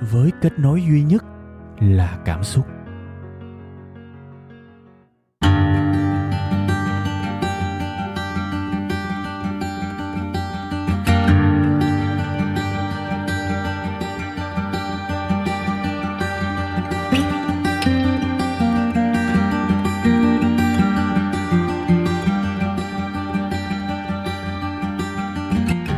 với kết nối duy nhất là cảm xúc.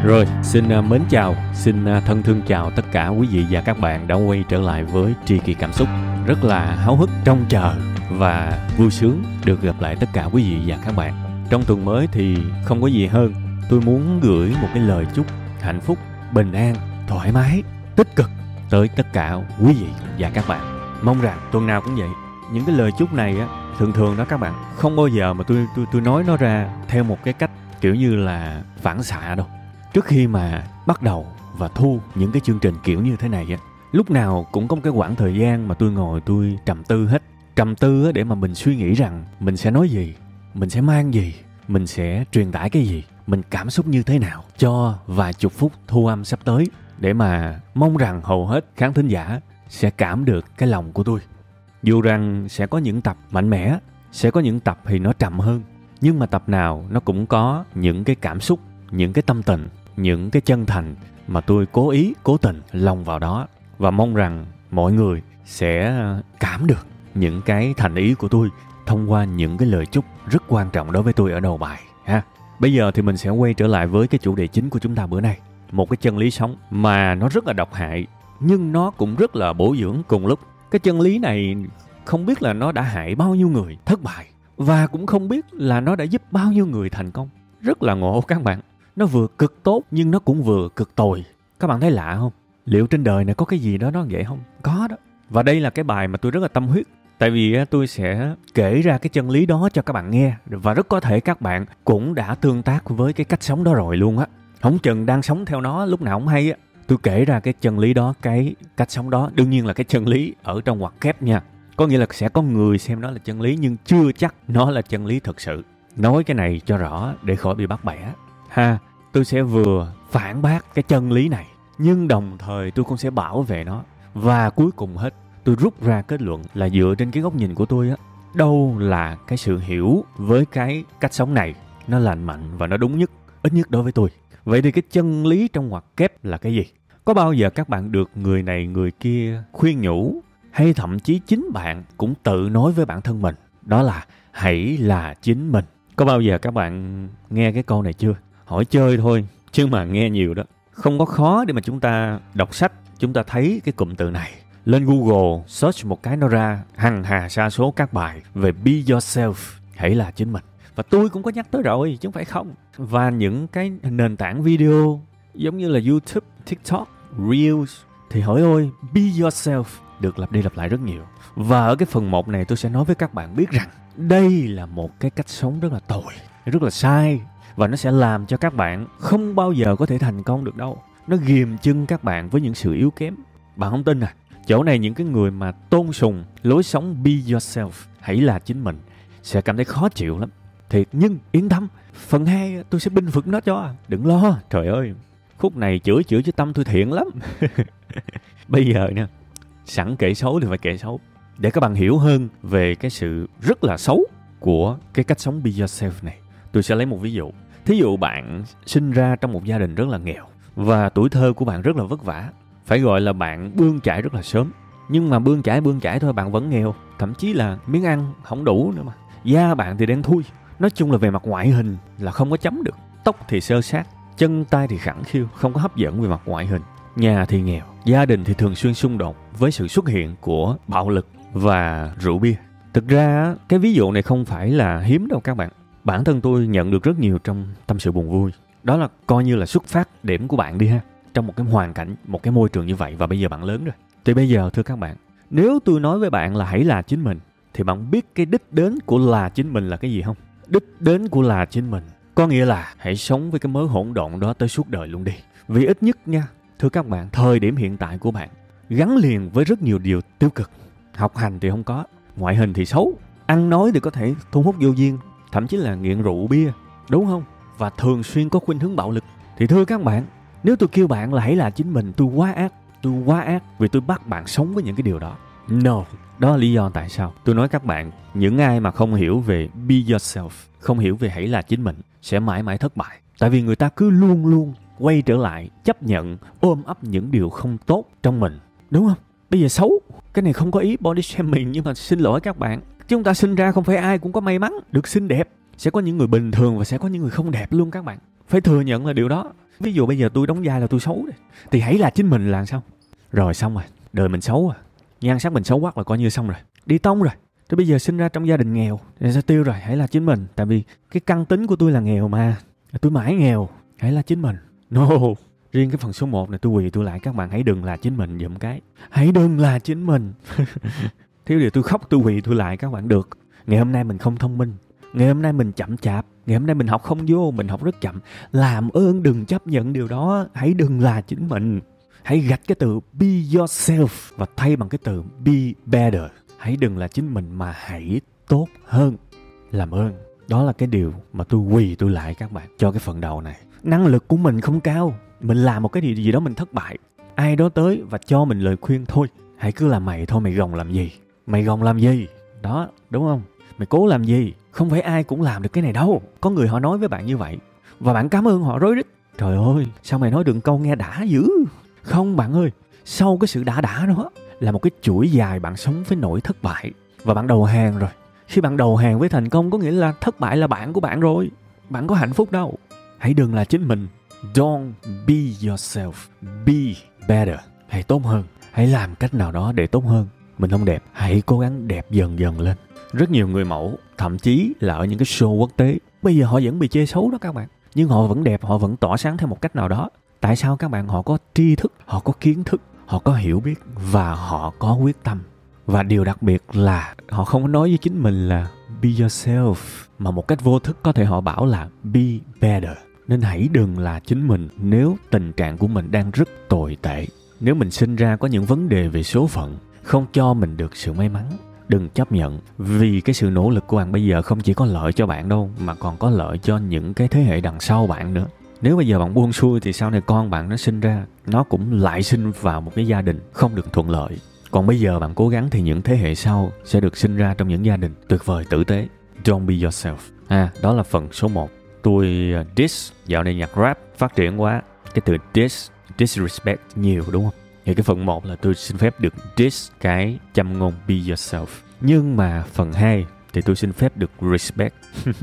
Rồi, xin à, mến chào, xin à, thân thương chào tất cả quý vị và các bạn đã quay trở lại với Tri Kỳ Cảm Xúc. Rất là háo hức, trông chờ và vui sướng được gặp lại tất cả quý vị và các bạn. Trong tuần mới thì không có gì hơn, tôi muốn gửi một cái lời chúc hạnh phúc, bình an, thoải mái, tích cực tới tất cả quý vị và các bạn. Mong rằng tuần nào cũng vậy. Những cái lời chúc này á, thường thường đó các bạn không bao giờ mà tôi tôi tôi nói nó ra theo một cái cách kiểu như là phản xạ đâu trước khi mà bắt đầu và thu những cái chương trình kiểu như thế này á. Lúc nào cũng có một cái khoảng thời gian mà tôi ngồi tôi trầm tư hết. Trầm tư để mà mình suy nghĩ rằng mình sẽ nói gì, mình sẽ mang gì, mình sẽ truyền tải cái gì, mình cảm xúc như thế nào cho vài chục phút thu âm sắp tới để mà mong rằng hầu hết khán thính giả sẽ cảm được cái lòng của tôi. Dù rằng sẽ có những tập mạnh mẽ, sẽ có những tập thì nó trầm hơn, nhưng mà tập nào nó cũng có những cái cảm xúc, những cái tâm tình, những cái chân thành mà tôi cố ý, cố tình lòng vào đó và mong rằng mọi người sẽ cảm được những cái thành ý của tôi thông qua những cái lời chúc rất quan trọng đối với tôi ở đầu bài, ha. Bây giờ thì mình sẽ quay trở lại với cái chủ đề chính của chúng ta bữa nay. Một cái chân lý sống mà nó rất là độc hại, nhưng nó cũng rất là bổ dưỡng cùng lúc. Cái chân lý này không biết là nó đã hại bao nhiêu người thất bại và cũng không biết là nó đã giúp bao nhiêu người thành công. Rất là ngộ các bạn nó vừa cực tốt nhưng nó cũng vừa cực tồi. Các bạn thấy lạ không? Liệu trên đời này có cái gì đó nó vậy không? Có đó. Và đây là cái bài mà tôi rất là tâm huyết. Tại vì tôi sẽ kể ra cái chân lý đó cho các bạn nghe. Và rất có thể các bạn cũng đã tương tác với cái cách sống đó rồi luôn á. Không chừng đang sống theo nó, lúc nào không hay á. Tôi kể ra cái chân lý đó, cái cách sống đó. Đương nhiên là cái chân lý ở trong ngoặc kép nha. Có nghĩa là sẽ có người xem nó là chân lý, nhưng chưa chắc nó là chân lý thực sự. Nói cái này cho rõ để khỏi bị bắt bẻ ha, tôi sẽ vừa phản bác cái chân lý này, nhưng đồng thời tôi cũng sẽ bảo vệ nó. Và cuối cùng hết, tôi rút ra kết luận là dựa trên cái góc nhìn của tôi á, đâu là cái sự hiểu với cái cách sống này. Nó lành mạnh và nó đúng nhất, ít nhất đối với tôi. Vậy thì cái chân lý trong ngoặc kép là cái gì? Có bao giờ các bạn được người này người kia khuyên nhủ, hay thậm chí chính bạn cũng tự nói với bản thân mình, đó là hãy là chính mình? Có bao giờ các bạn nghe cái câu này chưa? Hỏi chơi thôi, chứ mà nghe nhiều đó. Không có khó để mà chúng ta đọc sách, chúng ta thấy cái cụm từ này. Lên google, search một cái nó ra, hằng hà sa số các bài về be yourself, hãy là chính mình. Và tôi cũng có nhắc tới rồi, chứ không phải không. Và những cái nền tảng video, giống như là youtube, tiktok, reels, thì hỏi ôi, be yourself được lặp đi lặp lại rất nhiều. Và ở cái phần 1 này tôi sẽ nói với các bạn biết rằng đây là một cái cách sống rất là tồi, rất là sai và nó sẽ làm cho các bạn không bao giờ có thể thành công được đâu. Nó ghìm chân các bạn với những sự yếu kém. Bạn không tin à? Chỗ này những cái người mà tôn sùng lối sống be yourself, hãy là chính mình, sẽ cảm thấy khó chịu lắm. Thiệt, nhưng yên tâm, phần hai tôi sẽ binh vực nó cho. Đừng lo, trời ơi. Khúc này chữa chữa chứ tâm tôi thiện lắm. Bây giờ nè sẵn kể xấu thì phải kể xấu. Để các bạn hiểu hơn về cái sự rất là xấu của cái cách sống be yourself này, tôi sẽ lấy một ví dụ thí dụ bạn sinh ra trong một gia đình rất là nghèo và tuổi thơ của bạn rất là vất vả, phải gọi là bạn bươn chải rất là sớm. Nhưng mà bươn chải bươn chải thôi, bạn vẫn nghèo, thậm chí là miếng ăn không đủ nữa mà. Da bạn thì đen thui, nói chung là về mặt ngoại hình là không có chấm được. Tóc thì sơ sát, chân tay thì khẳng khiu, không có hấp dẫn về mặt ngoại hình. Nhà thì nghèo, gia đình thì thường xuyên xung đột với sự xuất hiện của bạo lực và rượu bia. Thực ra cái ví dụ này không phải là hiếm đâu các bạn bản thân tôi nhận được rất nhiều trong tâm sự buồn vui. Đó là coi như là xuất phát điểm của bạn đi ha, trong một cái hoàn cảnh, một cái môi trường như vậy, và bây giờ bạn lớn rồi. Thì bây giờ, thưa các bạn, nếu tôi nói với bạn là hãy là chính mình, thì bạn biết cái đích đến của là chính mình là cái gì không? Đích đến của là chính mình có nghĩa là hãy sống với cái mớ hỗn độn đó tới suốt đời luôn đi. Vì ít nhất nha, thưa các bạn, thời điểm hiện tại của bạn gắn liền với rất nhiều điều tiêu cực. Học hành thì không có, ngoại hình thì xấu, ăn nói thì có thể thu hút vô duyên thậm chí là nghiện rượu bia đúng không? Và thường xuyên có khuynh hướng bạo lực. Thì thưa các bạn nếu tôi kêu bạn là hãy là chính mình tôi quá ác tôi quá ác vì tôi bắt bạn sống với những cái điều đó. No. Đó là lý do tại sao tôi nói các bạn những ai mà không hiểu về be yourself không hiểu về hãy là chính mình sẽ mãi mãi thất bại. Tại vì người ta cứ luôn luôn quay trở lại chấp nhận ôm ấp những điều không tốt trong mình. Đúng không? Bây giờ xấu. Cái này không có ý body shaming nhưng mà xin lỗi các bạn chúng ta sinh ra không phải ai cũng có may mắn, được xinh đẹp. Sẽ có những người bình thường và sẽ có những người không đẹp luôn các bạn. Phải thừa nhận là điều đó. Ví dụ bây giờ tôi đóng vai là tôi xấu đấy thì hãy là chính mình là sao? Rồi xong rồi, đời mình xấu à. Nhan sắc mình xấu quá là coi như xong rồi. Đi tông rồi. Tôi bây giờ sinh ra trong gia đình nghèo, thì sẽ tiêu rồi? Hãy là chính mình, tại vì cái căn tính của tôi là nghèo mà. Tôi mãi nghèo, hãy là chính mình. No. Riêng cái phần số 1 này tôi quỳ tôi lại, các bạn hãy đừng là chính mình dùm cái. Hãy đừng là chính mình. thiếu điều tôi khóc, tôi quỳ, tôi lại các bạn, được. Ngày hôm nay mình không thông minh. Ngày hôm nay mình chậm chạp. Ngày hôm nay mình học không vô, mình học rất chậm. Làm ơn đừng chấp nhận điều đó. Hãy đừng là chính mình. Hãy gạch cái từ be yourself và thay bằng cái từ be better. Hãy đừng là chính mình mà hãy tốt hơn. Làm ơn. Đó là cái điều mà tôi quỳ, tôi lại các bạn, cho cái phần đầu này. Năng lực của mình không cao. Mình làm một cái điều gì đó mình thất bại. Ai đó tới và cho mình lời khuyên thôi. Hãy cứ làm mày thôi, mày gồng làm gì mày gồng làm gì? Đó, đúng không? Mày cố làm gì? Không phải ai cũng làm được cái này đâu. Có người họ nói với bạn như vậy, và bạn cảm ơn họ rối rít. Trời ơi, sao mày nói đừng câu nghe đã dữ? Không, bạn ơi, sau cái sự đã đã đó là một cái chuỗi dài bạn sống với nỗi thất bại. Và bạn đầu hàng rồi. Khi bạn đầu hàng với thành công có nghĩa là thất bại là bạn của bạn rồi. Bạn có hạnh phúc đâu. Hãy đừng là chính mình. Don't be yourself. Be better. Hãy tốt hơn. Hãy làm cách nào đó để tốt hơn mình không đẹp, hãy cố gắng đẹp dần dần lên. Rất nhiều người mẫu, thậm chí là ở những cái show quốc tế, bây giờ họ vẫn bị chê xấu đó các bạn. Nhưng họ vẫn đẹp, họ vẫn tỏa sáng theo một cách nào đó. Tại sao các bạn họ có tri thức, họ có kiến thức, họ có hiểu biết và họ có quyết tâm? Và điều đặc biệt là họ không có nói với chính mình là be yourself, mà một cách vô thức có thể họ bảo là be better. Nên hãy đừng là chính mình nếu tình trạng của mình đang rất tồi tệ. Nếu mình sinh ra có những vấn đề về số phận không cho mình được sự may mắn. Đừng chấp nhận, vì cái sự nỗ lực của bạn bây giờ không chỉ có lợi cho bạn đâu, mà còn có lợi cho những cái thế hệ đằng sau bạn nữa. Nếu bây giờ bạn buông xuôi thì sau này con bạn nó sinh ra, nó cũng lại sinh vào một cái gia đình không được thuận lợi. Còn bây giờ bạn cố gắng thì những thế hệ sau sẽ được sinh ra trong những gia đình tuyệt vời tử tế. Don't be yourself. À đó là phần số 1 tôi uh, diss, dạo này nhạc rap phát triển quá. Cái từ diss, disrespect nhiều, đúng không? Thì cái phần 1 là tôi xin phép được diss cái châm ngôn be yourself. Nhưng mà phần 2 thì tôi xin phép được respect.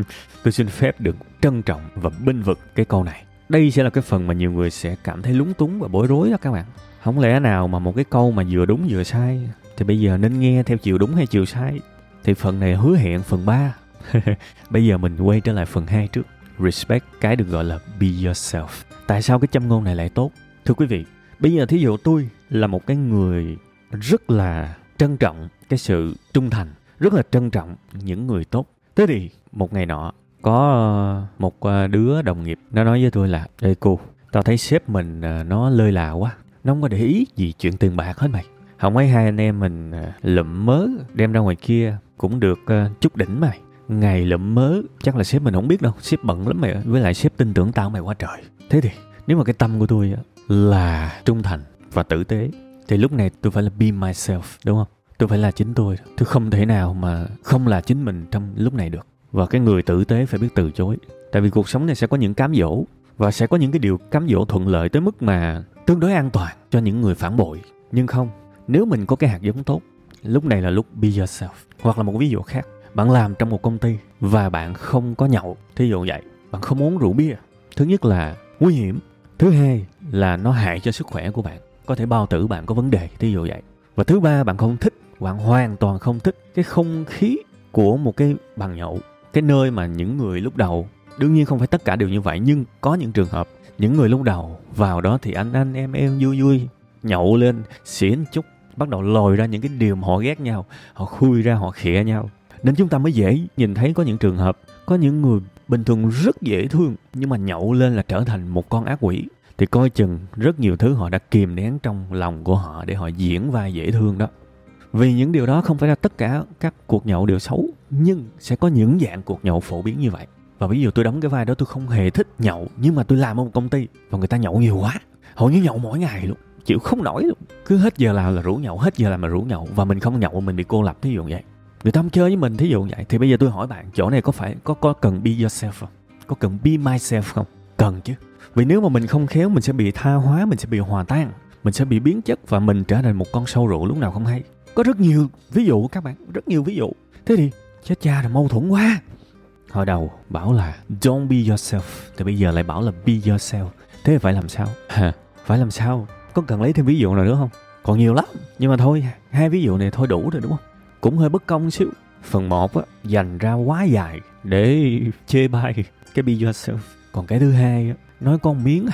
Tôi xin phép được trân trọng và binh vực cái câu này. Đây sẽ là cái phần mà nhiều người sẽ cảm thấy lúng túng và bối rối đó các bạn. Không lẽ nào mà một cái câu mà vừa đúng vừa sai thì bây giờ nên nghe theo chiều đúng hay chiều sai? Thì phần này hứa hẹn phần 3 bây giờ mình quay trở lại phần 2 trước. Respect cái được gọi là be yourself. Tại sao cái châm ngôn này lại tốt? Thưa quý vị bây giờ thí dụ tôi là một cái người rất là trân trọng cái sự trung thành, rất là trân trọng những người tốt. Thế thì một ngày nọ, có ờ, một ờ, đứa đồng nghiệp, nó nói với tôi là, ê cô, tao thấy sếp mình ờ, nó lơi là quá, nó không có để ý gì chuyện tiền bạc hết mày. Không mấy hai anh em mình lụm mớ đem ra ngoài kia cũng được chút đỉnh mày. Ngày lụm mớ, chắc là sếp mình không biết đâu, sếp bận lắm mày với lại sếp tin tưởng tao mày quá trời. Thế thì, nếu mà cái tâm của tôi là trung thành và tử tế. Thì lúc này tôi phải là be myself, đúng không? Tôi phải là chính tôi. Tôi không thể nào mà không là chính mình trong lúc này được. Và cái người tử tế phải biết từ chối. Tại vì cuộc sống này sẽ có những cám dỗ và sẽ có những cái điều cám dỗ thuận lợi tới mức mà tương đối an toàn cho những người phản bội. Nhưng không, nếu mình có cái hạt giống tốt, lúc này là lúc be yourself. Hoặc là một ví dụ khác, bạn làm trong một công ty và bạn không có nhậu, thí dụ vậy. Bạn không uống rượu bia. Thứ nhất là nguy hiểm. Thứ hai là nó hại cho sức khỏe của bạn, có thể bao tử bạn có vấn đề, thí dụ vậy. Và thứ ba, bạn không thích, bạn hoàn toàn không thích cái không khí của một cái bàn nhậu, cái nơi mà những người lúc đầu, đương nhiên không phải tất cả đều như vậy, nhưng có những trường hợp, những người lúc đầu vào đó thì anh anh em em vui vui, nhậu lên, xỉn chút, bắt đầu lòi ra những cái điều mà họ ghét nhau, họ khui ra, họ khịa nhau. Nên chúng ta mới dễ nhìn thấy có những trường hợp, có những người bình thường rất dễ thương, nhưng mà nhậu lên là trở thành một con ác quỷ thì coi chừng rất nhiều thứ họ đã kìm nén trong lòng của họ để họ diễn vai dễ thương đó. Vì những điều đó không phải là tất cả các cuộc nhậu đều xấu, nhưng sẽ có những dạng cuộc nhậu phổ biến như vậy. Và ví dụ tôi đóng cái vai đó tôi không hề thích nhậu, nhưng mà tôi làm ở một công ty và người ta nhậu nhiều quá, hầu như nhậu mỗi ngày luôn, chịu không nổi luôn. Cứ hết giờ làm là rủ nhậu, hết giờ làm là rủ nhậu và mình không nhậu mình bị cô lập, thí dụ vậy. Người ta không chơi với mình, thí dụ vậy. Thì bây giờ tôi hỏi bạn, chỗ này có phải, có có cần be yourself không? Có cần be myself không? Cần chứ. Vì nếu mà mình không khéo mình sẽ bị tha hóa mình sẽ bị hòa tan mình sẽ bị biến chất và mình trở thành một con sâu rượu lúc nào không hay. Có rất nhiều ví dụ các bạn rất nhiều ví dụ. Thế thì chết cha là mâu thuẫn quá. Hồi đầu bảo là don't be yourself. Thì bây giờ lại bảo là be yourself. Thế phải làm sao? Hả? Phải làm sao? Có cần lấy thêm ví dụ nào nữa không? Còn nhiều lắm nhưng mà thôi hai ví dụ này thôi đủ rồi đúng không? Cũng hơi bất công xíu. Phần một á dành ra quá dài để chê bai cái be yourself còn cái thứ hai nói con miếng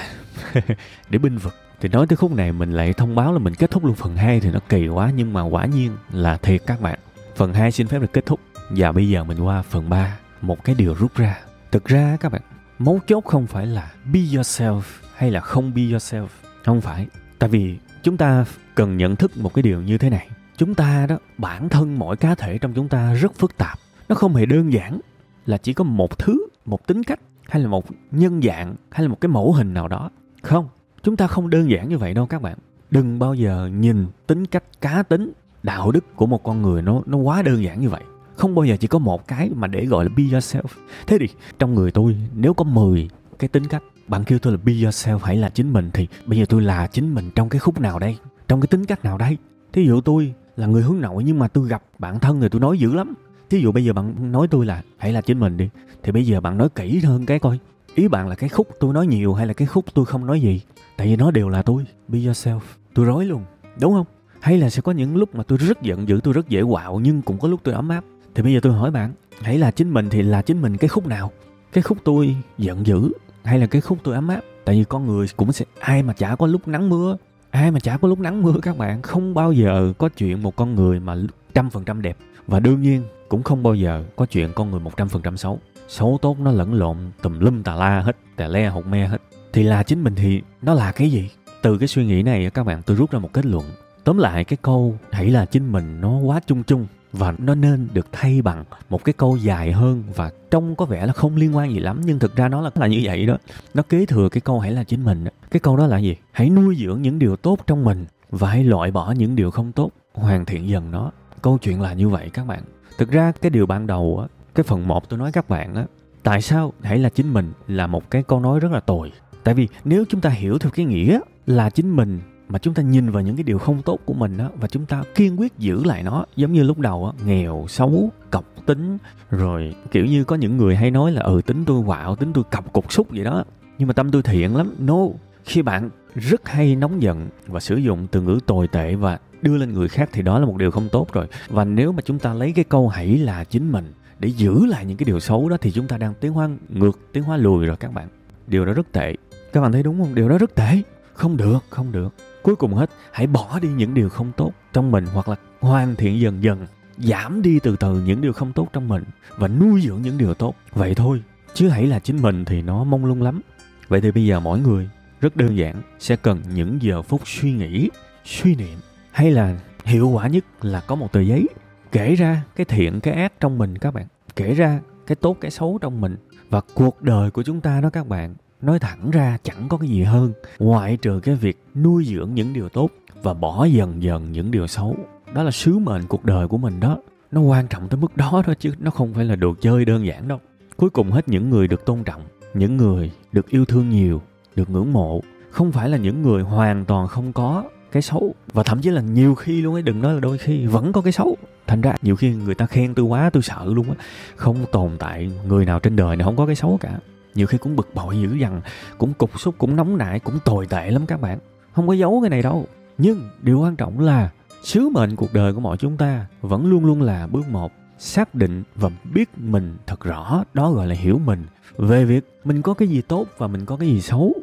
để binh vực thì nói tới khúc này mình lại thông báo là mình kết thúc luôn phần 2 thì nó kỳ quá nhưng mà quả nhiên là thiệt các bạn. Phần 2 xin phép được kết thúc và bây giờ mình qua phần 3, một cái điều rút ra. Thực ra các bạn, mấu chốt không phải là be yourself hay là không be yourself, không phải. Tại vì chúng ta cần nhận thức một cái điều như thế này. Chúng ta đó, bản thân mỗi cá thể trong chúng ta rất phức tạp. Nó không hề đơn giản là chỉ có một thứ, một tính cách hay là một nhân dạng hay là một cái mẫu hình nào đó. Không, chúng ta không đơn giản như vậy đâu các bạn. Đừng bao giờ nhìn tính cách cá tính đạo đức của một con người nó nó quá đơn giản như vậy. Không bao giờ chỉ có một cái mà để gọi là be yourself. Thế thì trong người tôi nếu có 10 cái tính cách bạn kêu tôi là be yourself hãy là chính mình thì bây giờ tôi là chính mình trong cái khúc nào đây? Trong cái tính cách nào đây? Thí dụ tôi là người hướng nội nhưng mà tôi gặp bạn thân thì tôi nói dữ lắm thí dụ bây giờ bạn nói tôi là, hãy là chính mình đi, thì bây giờ bạn nói kỹ hơn cái coi. Ý bạn là cái khúc tôi nói nhiều hay là cái khúc tôi không nói gì? Tại vì nó đều là tôi. Be yourself. Tôi rối luôn, đúng không? Hay là sẽ có những lúc mà tôi rất giận dữ, tôi rất dễ quạo, nhưng cũng có lúc tôi ấm áp. Thì bây giờ tôi hỏi bạn, hãy là chính mình thì là chính mình cái khúc nào? Cái khúc tôi giận dữ hay là cái khúc tôi ấm áp? Tại vì con người cũng sẽ, ai mà chả có lúc nắng mưa ai mà chả có lúc nắng mưa các bạn, không bao giờ có chuyện một con người mà trăm phần trăm đẹp. Và đương nhiên, cũng không bao giờ có chuyện con người một trăm phần trăm xấu. Xấu tốt nó lẫn lộn tùm lum tà la hết tà le hột me hết. Thì là chính mình thì nó là cái gì? Từ cái suy nghĩ này các bạn, tôi rút ra một kết luận. Tóm lại cái câu, hãy là chính mình, nó quá chung chung và nó nên được thay bằng một cái câu dài hơn và trông có vẻ là không liên quan gì lắm, nhưng thực ra nó là là như vậy đó. Nó kế thừa cái câu hãy là chính mình cái câu đó là gì? Hãy nuôi dưỡng những điều tốt trong mình và hãy loại bỏ những điều không tốt, hoàn thiện dần nó. Câu chuyện là như vậy các bạn. Thực ra cái điều ban đầu á, cái phần một tôi nói các bạn á, tại sao hãy là chính mình là một cái câu nói rất là tồi? Tại vì nếu chúng ta hiểu theo cái nghĩa là chính mình mà chúng ta nhìn vào những cái điều không tốt của mình á, và chúng ta kiên quyết giữ lại nó, giống như lúc đầu á, nghèo, xấu, cọc tính, rồi kiểu như có những người hay nói là ừ tính tôi quạo, tính tôi cọc cục xúc vậy đó. Nhưng mà tâm tôi thiện lắm. No, khi bạn rất hay nóng giận và sử dụng từ ngữ tồi tệ và đưa lên người khác thì đó là một điều không tốt rồi. Và nếu mà chúng ta lấy cái câu hãy là chính mình để giữ lại những cái điều xấu đó thì chúng ta đang tiến hóa ngược, tiến hóa lùi rồi các bạn. Điều đó rất tệ. Các bạn thấy đúng không? Điều đó rất tệ. Không được không được cuối cùng hết, hãy bỏ đi những điều không tốt trong mình hoặc là hoàn thiện dần dần, giảm đi từ từ những điều không tốt trong mình và nuôi dưỡng những điều tốt. Vậy thôi, chứ hãy là chính mình thì nó mông lung lắm. Vậy thì bây giờ mỗi người rất đơn giản, sẽ cần những giờ phút suy nghĩ, suy niệm. Hay là hiệu quả nhất là có một tờ giấy, kể ra cái thiện, cái ác trong mình các bạn. Kể ra cái tốt, cái xấu trong mình. Và cuộc đời của chúng ta đó các bạn nói thẳng ra chẳng có cái gì hơn. Ngoại trừ cái việc nuôi dưỡng những điều tốt và bỏ dần dần những điều xấu. Đó là sứ mệnh cuộc đời của mình đó. Nó quan trọng tới mức đó đó chứ, nó không phải là đồ chơi đơn giản đâu. Cuối cùng hết những người được tôn trọng, những người được yêu thương nhiều, được ngưỡng mộ. Không phải là những người hoàn toàn không có cái xấu. Và thậm chí là nhiều khi luôn ấy, đừng nói là đôi khi vẫn có cái xấu. Thành ra nhiều khi người ta khen tôi quá, tôi sợ luôn á. Không tồn tại người nào trên đời này không có cái xấu cả nhiều khi cũng bực bội dữ dằn, cũng cục xúc, cũng nóng nảy, cũng tồi tệ lắm các bạn. Không có giấu cái này đâu. Nhưng điều quan trọng là sứ mệnh cuộc đời của mọi chúng ta vẫn luôn luôn là bước một, xác định và biết mình thật rõ, đó gọi là hiểu mình. Về việc mình có cái gì tốt và mình có cái gì xấu.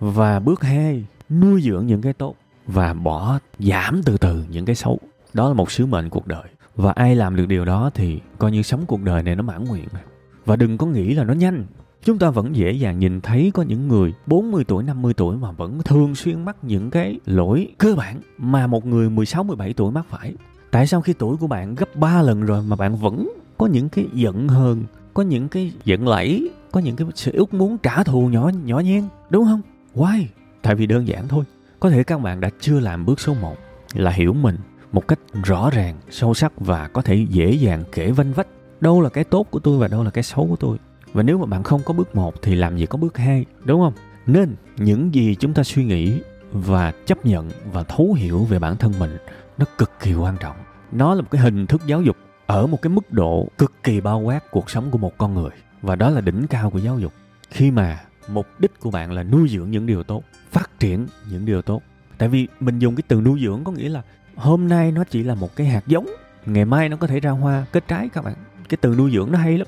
Và bước hai, nuôi dưỡng những cái tốt và bỏ, giảm từ từ những cái xấu. Đó là một sứ mệnh cuộc đời. Và ai làm được điều đó thì coi như sống cuộc đời này nó mãn nguyện. Và đừng có nghĩ là nó nhanh chúng ta vẫn dễ dàng nhìn thấy có những người 40 tuổi, 50 tuổi mà vẫn thường xuyên mắc những cái lỗi cơ bản mà một người 16, 17 tuổi mắc phải. Tại sao khi tuổi của bạn gấp 3 lần rồi mà bạn vẫn có những cái giận hờn, có những cái giận lẫy, có những cái sự ước muốn trả thù nhỏ nhỏ nhen, đúng không? Why? Tại vì đơn giản thôi. Có thể các bạn đã chưa làm bước số 1 là hiểu mình một cách rõ ràng, sâu sắc và có thể dễ dàng kể vanh vách đâu là cái tốt của tôi và đâu là cái xấu của tôi và nếu mà bạn không có bước một thì làm gì có bước hai, đúng không? Nên những gì chúng ta suy nghĩ và chấp nhận và thấu hiểu về bản thân mình, nó cực kỳ quan trọng. Nó là một cái hình thức giáo dục ở một cái mức độ cực kỳ bao quát cuộc sống của một con người. Và đó là đỉnh cao của giáo dục. Khi mà mục đích của bạn là nuôi dưỡng những điều tốt, phát triển những điều tốt. Tại vì mình dùng cái từ nuôi dưỡng có nghĩa là hôm nay nó chỉ là một cái hạt giống, ngày mai nó có thể ra hoa, kết trái các bạn. Cái từ nuôi dưỡng nó hay lắm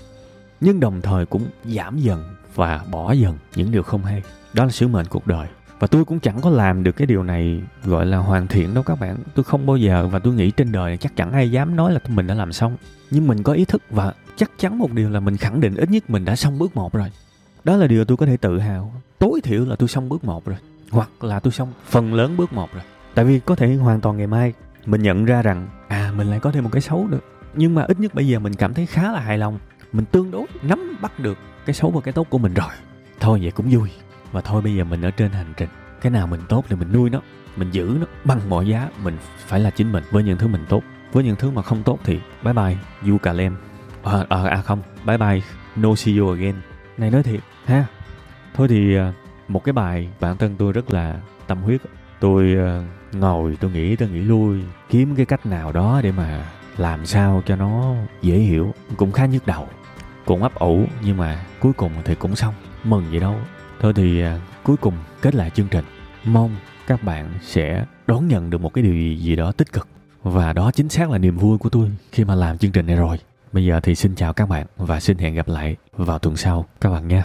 nhưng đồng thời cũng giảm dần và bỏ dần những điều không hay. Đó là sứ mệnh cuộc đời. Và tôi cũng chẳng có làm được cái điều này, gọi là hoàn thiện đâu các bạn. Tôi không bao giờ và tôi nghĩ trên đời chắc chẳng ai dám nói là mình đã làm xong. Nhưng mình có ý thức và chắc chắn một điều là mình khẳng định ít nhất mình đã xong bước một rồi. Đó là điều tôi có thể tự hào. Tối thiểu là tôi xong bước một rồi. Hoặc là tôi xong phần lớn bước một rồi. Tại vì có thể hoàn toàn ngày mai mình nhận ra rằng à mình lại có thêm một cái xấu nữa. Nhưng mà ít nhất bây giờ mình cảm thấy khá là hài lòng mình tương đối nắm bắt được cái xấu và cái tốt của mình rồi. Thôi vậy cũng vui. Và thôi bây giờ mình ở trên hành trình. Cái nào mình tốt thì mình nuôi nó mình giữ nó bằng mọi giá. Mình phải là chính mình với những thứ mình tốt. Với những thứ mà không tốt thì bye bye you cà lem. À, à, à không bye bye no see you again. Này nói thiệt ha. Thôi thì ờ, một cái bài bản thân tôi rất là tâm huyết. Tôi ngồi tôi nghĩ tôi nghĩ lui kiếm cái cách nào đó để mà làm sao cho nó dễ hiểu cũng khá nhức đầu. Cũng ấp ủ nhưng mà cuối cùng thì cũng xong. Mừng vậy đâu. Thôi thì à, cuối cùng kết lại chương trình. Mong các bạn sẽ đón nhận được một cái điều gì, gì đó tích cực. Và đó chính xác là niềm vui của tôi khi mà làm chương trình này rồi. Bây giờ thì xin chào các bạn và xin hẹn gặp lại vào tuần sau. Các bạn nha.